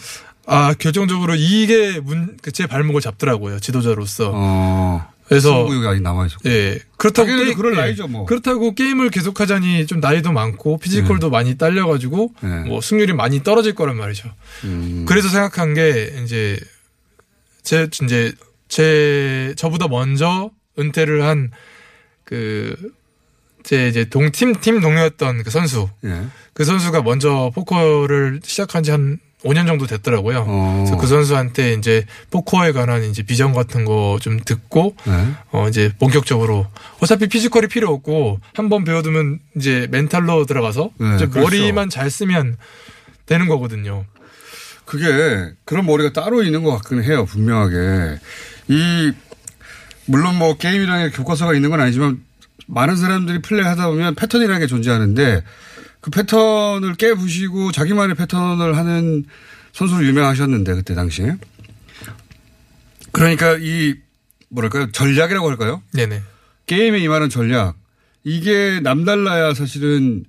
아 결정적으로 이게 문, 그제 발목을 잡더라고요 지도자로서. 어. 그래서 승부욕이 아직 남아있어. 예 그렇다고 게임- 그럴 예, 나이죠, 뭐. 그렇다고 게임을 계속하자니 좀 나이도 많고 피지컬도 많이 딸려 가지고 네. 뭐 승률이 많이 떨어질 거란 말이죠. 음. 그래서 생각한 게 이제 제 이제 제 저보다 먼저 은퇴를 한 그제 이제 동팀 팀 동료였던 그 선수 예. 그 선수가 먼저 포커를 시작한 지 한 5년 정도 됐더라고요. 어. 그래서 그 선수한테 이제 포커에 관한 이제 비전 같은 거 좀 듣고 네. 어 이제 본격적으로 어차피 피지컬이 필요 없고 한번 배워두면 이제 멘탈로 들어가서 네, 이제 그렇죠. 머리만 잘 쓰면 되는 거거든요. 그게 그런 머리가 따로 있는 것 같긴 해요. 분명하게. 이 물론 뭐 게임이라는 게 교과서가 있는 건 아니지만 많은 사람들이 플레이하다 보면 패턴이라는 게 존재하는데 그 패턴을 깨부시고 자기만의 패턴을 하는 선수로 유명하셨는데 그때 당시에. 그러니까 이 뭐랄까요 전략이라고 할까요? 네네. 게임에 임하는 전략 이게 남달라야 사실은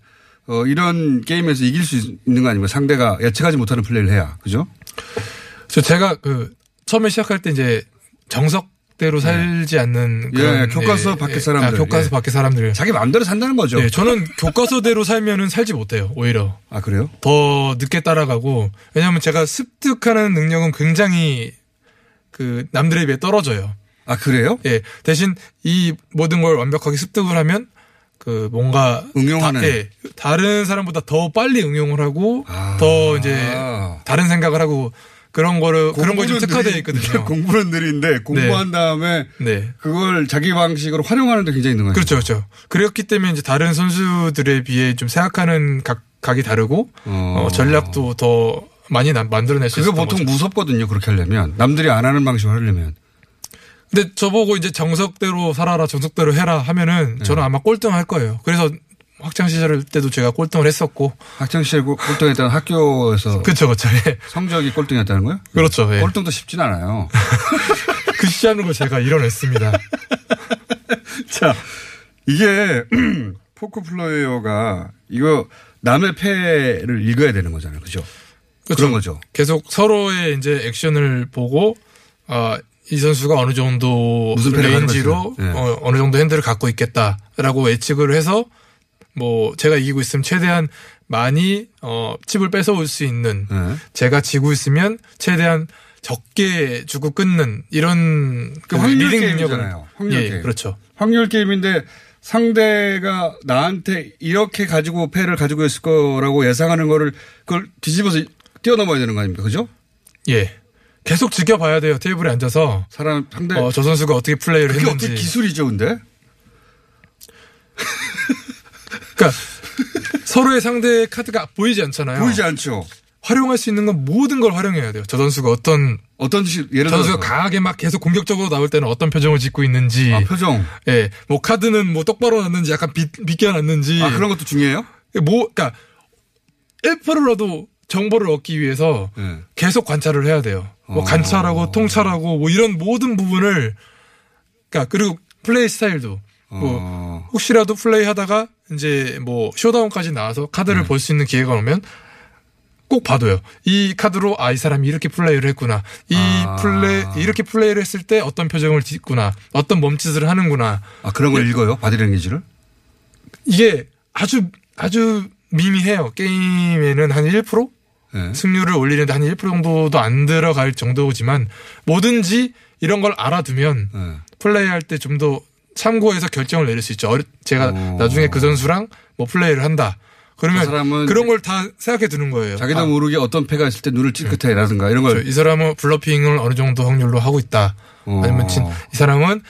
어, 이런 게임에서 이길 수 있는 거 아닙니까? 상대가 예측하지 못하는 플레이를 해야 그죠? 저 제가 그 처음에 시작할 때 이제 정석 대로 살지 않는 예, 그런 교과서 밖의 사람들. 아, 교과서 예. 밖의 사람들. 자기 마음대로 산다는 거죠. 네, 저는 교과서대로 살면은 살지 못해요. 오히려 아 그래요? 더 늦게 따라가고 왜냐하면 제가 습득하는 능력은 굉장히 그 남들에 비해 떨어져요. 아 그래요? 예, 대신 이 모든 걸 완벽하게 습득을 하면 그 뭔가 응용하는. 다, 예, 다른 사람보다 더 빨리 응용을 하고 아. 더 이제 다른 생각을 하고 그런 거를 그런 거에 좀 공부는 특화되어 있거든요. 공부는 느린데 공부한 다음에 네. 그걸 자기 방식으로 활용하는 데 굉장히 능한. 그렇죠, 그렇죠. 그렇기 때문에 이제 다른 선수들에 비해 좀 생각하는 각, 각이 다르고 어. 어, 전략도 더 많이 나- 만들어낼 수 그게 있었던 보통 거죠. 무섭거든요. 그렇게 하려면 남들이 안 하는 방식으로 하려면. 근데 저보고 이제 정석대로 살아라, 정석대로 해라 하면은 네. 저는 아마 꼴등할 거예요. 그래서 학창 시절 때도 제가 꼴등을 했었고. 학창 시절 꼴등했다는 학교에서 그렇죠, 그렇죠. 예. 성적이 꼴등이었다는 거예요? 그렇죠. 예. 꼴등도 쉽진 않아요. 그걸 제가 이뤄냈습니다. 자, 이게 포커 플레이어가 이거 남의 패를 읽어야 되는 거잖아요. 그죠? 그렇죠. 그런 거죠. 계속 서로의 이제 액션을 보고 아, 이 선수가 어느 정도 무슨 range로? 네. 어, 어느 정도 hand를 갖고 있겠다라고 예측을 해서 뭐 제가 이기고 있으면 최대한 많이 어 칩을 뺏어올 수 있는 네. 제가 지고 있으면 최대한 적게 주고 끊는 이런 그 확률 reading 게임이잖아요. 확률 예, 게임. 그렇죠. 확률 게임인데 상대가 나한테 이렇게 가지고 패를 가지고 있을 거라고 예상하는 거를 그걸 뒤집어서 뛰어넘어야 되는 거 아닙니까? 그죠? 예. 계속 지켜봐야 돼요. 테이블에 앉아서. 사람 상대 어, 저 선수가 어떻게 플레이를 했는지. 어떻게 기술이죠, 근데? 그러니까 서로의 상대의 카드가 보이지 않잖아요. 보이지 않죠. 활용할 수 있는 건 모든 걸 활용해야 돼요. 저 선수가 어떤 어떤 식 예를 저 들어서 선수가 강하게 막 계속 공격적으로 나올 때는 어떤 표정을 짓고 있는지. 아, 표정. 예. 뭐 카드는 뭐 똑바로 놨는지 약간 비, 비껴놨는지. 아, 그런 것도 중요해요? 뭐 그러니까 1%라도 정보를 얻기 위해서 네. 계속 관찰을 해야 돼요. 뭐 어. 관찰하고 통찰하고 뭐 이런 모든 부분을 그러니까 그리고 플레이 스타일도 뭐 어. 혹시라도 플레이 하다가 이제 뭐 showdown까지 나와서 카드를 볼수 있는 기회가 오면 꼭 봐둬요. 이 카드로 아 이 사람이 이렇게 플레이를 했구나. 이 아. 플레이 이렇게 플레이를 했을 때 어떤 표정을 짓구나. 어떤 몸짓을 하는구나. 아, 그런 걸 읽어요? body language를? 이게 아주 아주 미미해요. 게임에는 한 1%? 네. 승률을 올리는데 한 1% 정도도 안 들어갈 정도지만 뭐든지 이런 걸 알아두면 네. 플레이할 때 좀 더 참고해서 결정을 내릴 수 있죠. 어리- 제가 오. 나중에 그 선수랑 뭐 플레이를 한다. 그러면 그 그런 걸 다 생각해 두는 거예요. 자기도 아, 모르게 어떤 패가 있을 때 눈을 찔끗해라든가 이런 걸. 이 사람은 블러핑을 어느 정도 확률로 하고 있다. 어. 아니면 진- 이 사람은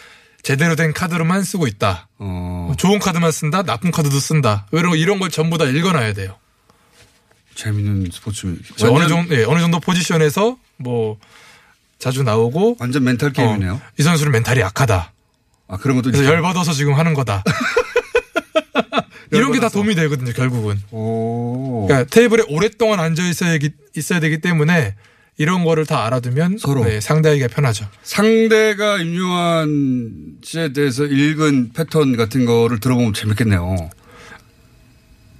제대로 된 카드로만 쓰고 있다. 어, 좋은 카드만 쓴다. 나쁜 카드도 쓴다. 이런 이런 걸 전부 다 읽어놔야 돼요. 재밌는 스포츠. 어느 완전, 정도 예, 어느 정도 포지션에서 뭐 자주 나오고 완전 멘탈 게임이네요. 어, 이 선수는 멘탈이 약하다. 아, 그런 것도 그래서 있어요? 열받아서 지금 하는 거다. 이런 게 다 도움이 되거든요, 결국은. 오. 그러니까 테이블에 오랫동안 앉아 있어야, 있어야 되기 때문에 이런 거를 다 알아두면 서로. 네, 상대하기가 편하죠. 상대가 임요한 씨에 대해서 읽은 패턴 같은 거를 들어보면 재밌겠네요.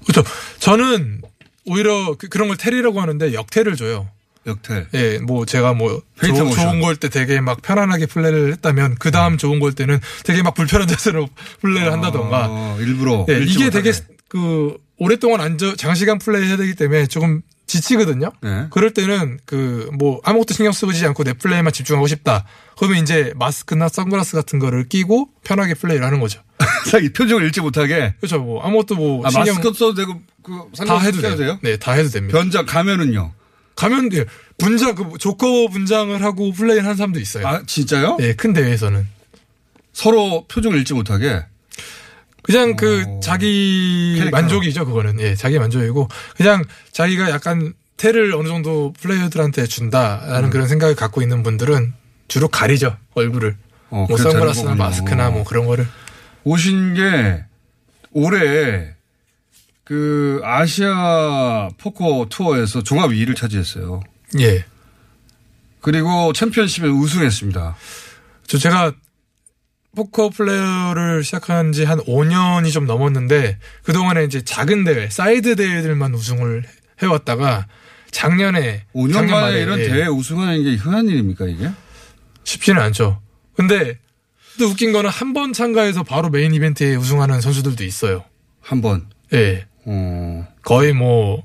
그렇죠. 저는 오히려 그, 런걸 테리라고 하는데 역태를 줘요. 역태. 예, 뭐 제가 뭐 조-. 좋은 걸때 되게 막 편안하게 플레이를 했다면 그 다음 좋은 걸 때는 되게 막 불편한 자세로 플레이를 한다던가. 어, 일부러. 예, 이게 되게. 그 오랫동안 앉아 장시간 플레이 해야 되기 때문에 조금 지치거든요. 네. 그럴 때는 그 뭐 아무것도 신경 쓰지 않고 내 플레이만 집중하고 싶다. 그러면 이제 마스크나 선글라스 같은 거를 끼고 편하게 플레이를 하는 거죠. 이 표정을 읽지 못하게. 그렇죠. 뭐 아무것도 뭐 아, 신경 마스크 써도 되고, 그, 다 해도 돼요. 돼요? 네, 다 해도 됩니다. 변장, 가면은요? 가면 돼. 분장 그 조커 분장을 하고 플레이를 하는 사람도 있어요. 아, 진짜요? 네, 큰 대회에서는 서로 표정을 읽지 못하게. 그냥 그 오. 자기 캐릭터로. 만족이죠. 그거는 예, 자기 만족이고 그냥 자기가 약간 tell을 어느 정도 플레이어들한테 준다라는 음. 그런 생각을 갖고 있는 분들은 주로 가리죠 얼굴을. 어, 뭐 선글라스나. 마스크나 뭐 그런 거를. 오신 게 올해 그 아시아 포커 투어에서 종합 2위를 차지했어요. 예. 그리고 챔피언십에 우승했습니다. 저 제가 포커 플레이어를 시작한 지 한 5년이 좀 넘었는데 그동안에 이제 작은 대회, 사이드 대회들만 우승을 해왔다가 작년에 5년 작년 만에 이런 예, 대회 우승하는 게 흔한 일입니까 이게? 쉽지는 않죠. 근데 또 웃긴 거는 한 번 참가해서 바로 메인 이벤트에 우승하는 선수들도 있어요. 한 번. 예. 어. 거의 뭐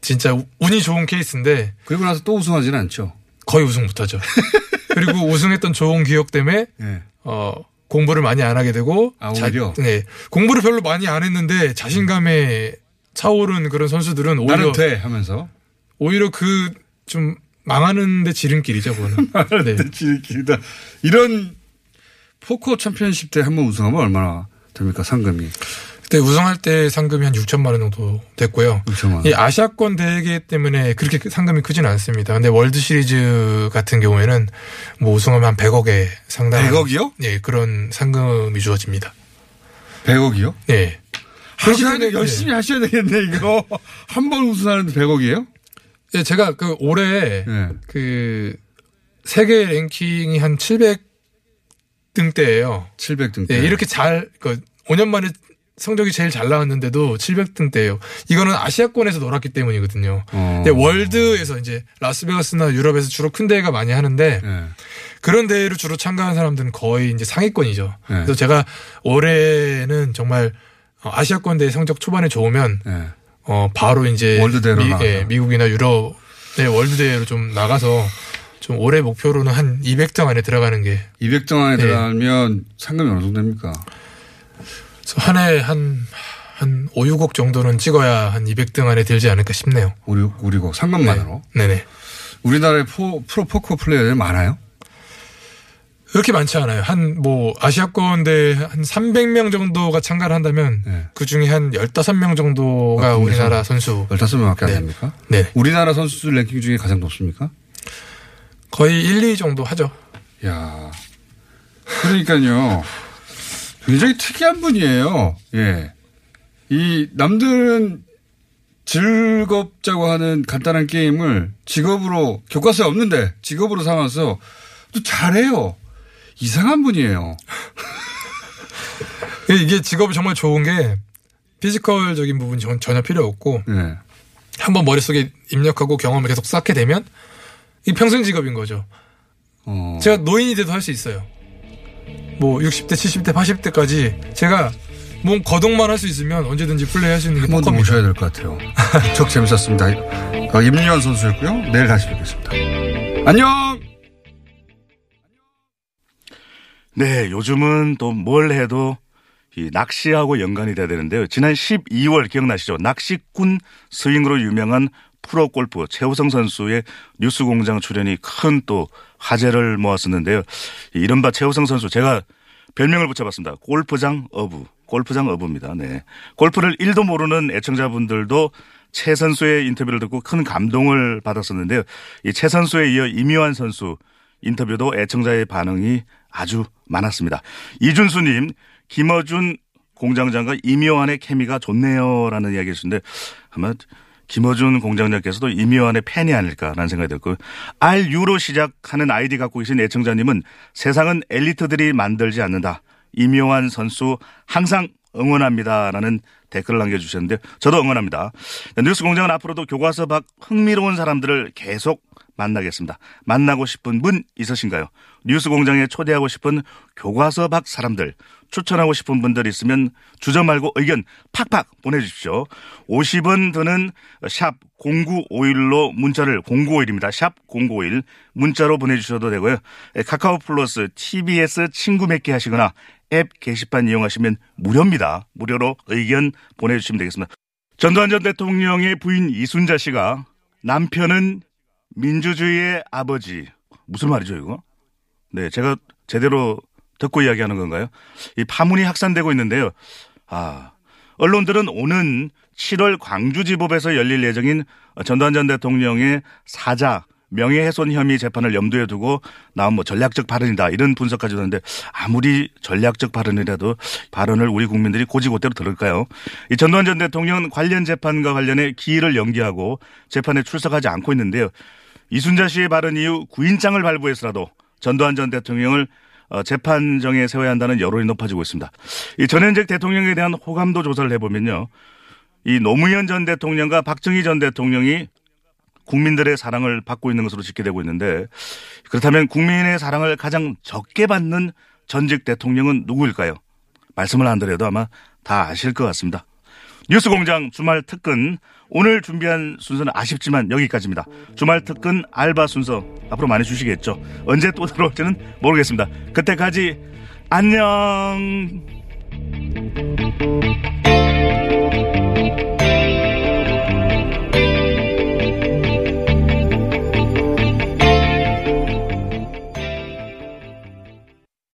진짜 우- 운이 좋은 케이스인데 그리고 나서 또 우승하지는 않죠. 거의 우승 못하죠. 그리고 우승했던 좋은 기억 때문에 예. 어 공부를 많이 안 하게 되고 아, 오히려? 네 공부를 별로 많이 안 했는데 자신감에 차오른 그런 선수들은 오히려 돼 하면서. 오히려 그 좀 망하는데 지름길이죠 그거는. 네. 길다. 이런 포커 챔피언십 때 한 번 우승하면 얼마나 됩니까 상금이? 그때 우승할 때 상금이 한 6천만 원 정도 됐고요. 6천만 원. 이 아시아권 대회 때문에 그렇게 상금이 크지는 않습니다. 근데 월드 시리즈 같은 경우에는 뭐 우승하면 한 100억에 상당한 100억이요? 예, 그런 상금이 주어집니다. 100억이요? 예. 하셔야 돼, 때문에- 열심히 하셔야 되겠네 이거. 한 번 우승하는데 100억이에요? 예, 제가 그 올해 예. 그 세계 랭킹이 한 700등 대예요. 700등. 예, 이렇게 잘, 그 5년 만에 성적이 제일 잘 나왔는데도 700등대예요. 이거는 아시아권에서 놀았기 때문이거든요. 어. 근데 월드에서 이제 라스베가스나 유럽에서 주로 큰 대회가 많이 하는데 예. 그런 대회를 주로 참가한 사람들은 거의 이제 상위권이죠. 네. 그래서 제가 올해는 정말 어, 아시아권 대회 성적 초반에 좋으면 예. 어 바로 이제 world 대회로 나가서. 예, 미국이나 유럽의 world 대회로 좀 나가서 좀 올해 목표로는 한 200등 안에 들어가는 게 200등 안에 네. 들어가면 상금이 어느 정도 됩니까? 한 해 한, 한 5, 6억 정도는 찍어야 한 200등 안에 들지 않을까 싶네요. 우리, 우리고 상금만으로. 네 네. 우리나라에 포, 프로 포커 플레이어들이 많아요? 그렇게 많지 않아요. 한 뭐 아시아권 대회 한 300명 정도가 참가를 한다면 네. 그 중에 한 15명 정도가 아, 우리나라 선수 15명밖에 안 네. 됩니까? 네. 우리나라 선수들 랭킹 중에 가장 높습니까? 거의 1, 2 정도 하죠. 야 그러니까요. 굉장히 특이한 분이에요. 예. 이 남들은 즐겁자고 하는 간단한 게임을 직업으로 교과서에 없는데 직업으로 삼아서 또 잘해요. 이상한 분이에요. 이게 직업이 정말 좋은 게 피지컬적인 부분이 전- 전혀 필요 없고 네. 한번 머릿속에 입력하고 경험을 계속 쌓게 되면 이 평생 직업인 거죠. 어. 제가 노인이 돼도 할 수 있어요. 뭐 60대, 70대, 80대까지 제가 몸 거동만 할 수 있으면 언제든지 플레이할 수 있는 게 한번더 포커입니다. 모셔야 될 것 같아요. çok 재밌었습니다. 어, 임유현 선수였고요. 내일 다시 뵙겠습니다. 안녕! 네, 요즘은 또 뭘 해도 이 낚시하고 연관이 돼야 되는데요. 지난 12월 기억나시죠? 낚시꾼 스윙으로 유명한 프로 골프 최우성 선수의 뉴스 공장 출연이 큰 또 화제를 모았었는데요. 이 이른바 최우성 선수 제가 별명을 붙여봤습니다. 골프장 어부, 골프장 어부입니다. 네, 골프를 1도 모르는 애청자분들도 최 선수의 인터뷰를 듣고 큰 감동을 받았었는데요. 이 최 선수에 이어 이미환 선수 인터뷰도 애청자의 반응이 아주 많았습니다. 이준수님, 김어준 공장장과 이미환의 케미가 좋네요라는 이야기 했는데 아마 김어준 공장장께서도 이미환의 팬이 아닐까라는 생각이 들고 RU로 시작하는 아이디 갖고 계신 애청자님은 세상은 엘리트들이 만들지 않는다. 이묘한 선수 항상 응원합니다라는 댓글을 남겨주셨는데 저도 응원합니다. 뉴스 공장은 앞으로도 교과서 밖 흥미로운 사람들을 계속 만나겠습니다. 만나고 싶은 분 있으신가요? 뉴스 공장에 초대하고 싶은 교과서 밖 사람들 추천하고 싶은 분들 있으면 주저 말고 의견 팍팍 보내주십시오. 50원 드는 샵 0951로 문자를 0951입니다. 샵 0951 문자로 보내주셔도 되고요. 카카오 플러스 TBS 친구 맺기 하시거나 앱 게시판 이용하시면 무료입니다. 무료로 의견 보내주시면 되겠습니다. 전두환 전 대통령의 부인 이순자 씨가 남편은 민주주의의 아버지 무슨 말이죠 이거? 네, 제가 제대로 듣고 이야기하는 건가요? 이 파문이 확산되고 있는데요. 아, 언론들은 오는 7월 광주지법에서 열릴 예정인 전두환 전 대통령의 사자 명예훼손 혐의 재판을 염두에 두고 나온 뭐 전략적 발언이다 이런 분석까지 하는데 아무리 전략적 발언이라도 발언을 우리 국민들이 고지고대로 들을까요? 이 전두환 전 대통령은 관련 재판과 관련해 기일을 연기하고 재판에 출석하지 않고 있는데요. 이순자 씨의 발언 이후 구인장을 발부해서라도 전두환 전 대통령을 어, 재판정에 세워야 한다는 여론이 높아지고 있습니다. 이 전현직 대통령에 대한 호감도 조사를 해보면요. 이 노무현 전 대통령과 박정희 전 대통령이 국민들의 사랑을 받고 있는 것으로 집계되고 있는데 그렇다면 국민의 사랑을 가장 적게 받는 전직 대통령은 누구일까요? 말씀을 안 드려도 아마 다 아실 것 같습니다. 뉴스공장 주말 특근 오늘 준비한 순서는 아쉽지만 여기까지입니다. 주말 특근 알바 순서 앞으로 많이 주시겠죠. 언제 또 들어올지는 모르겠습니다. 그때까지 안녕.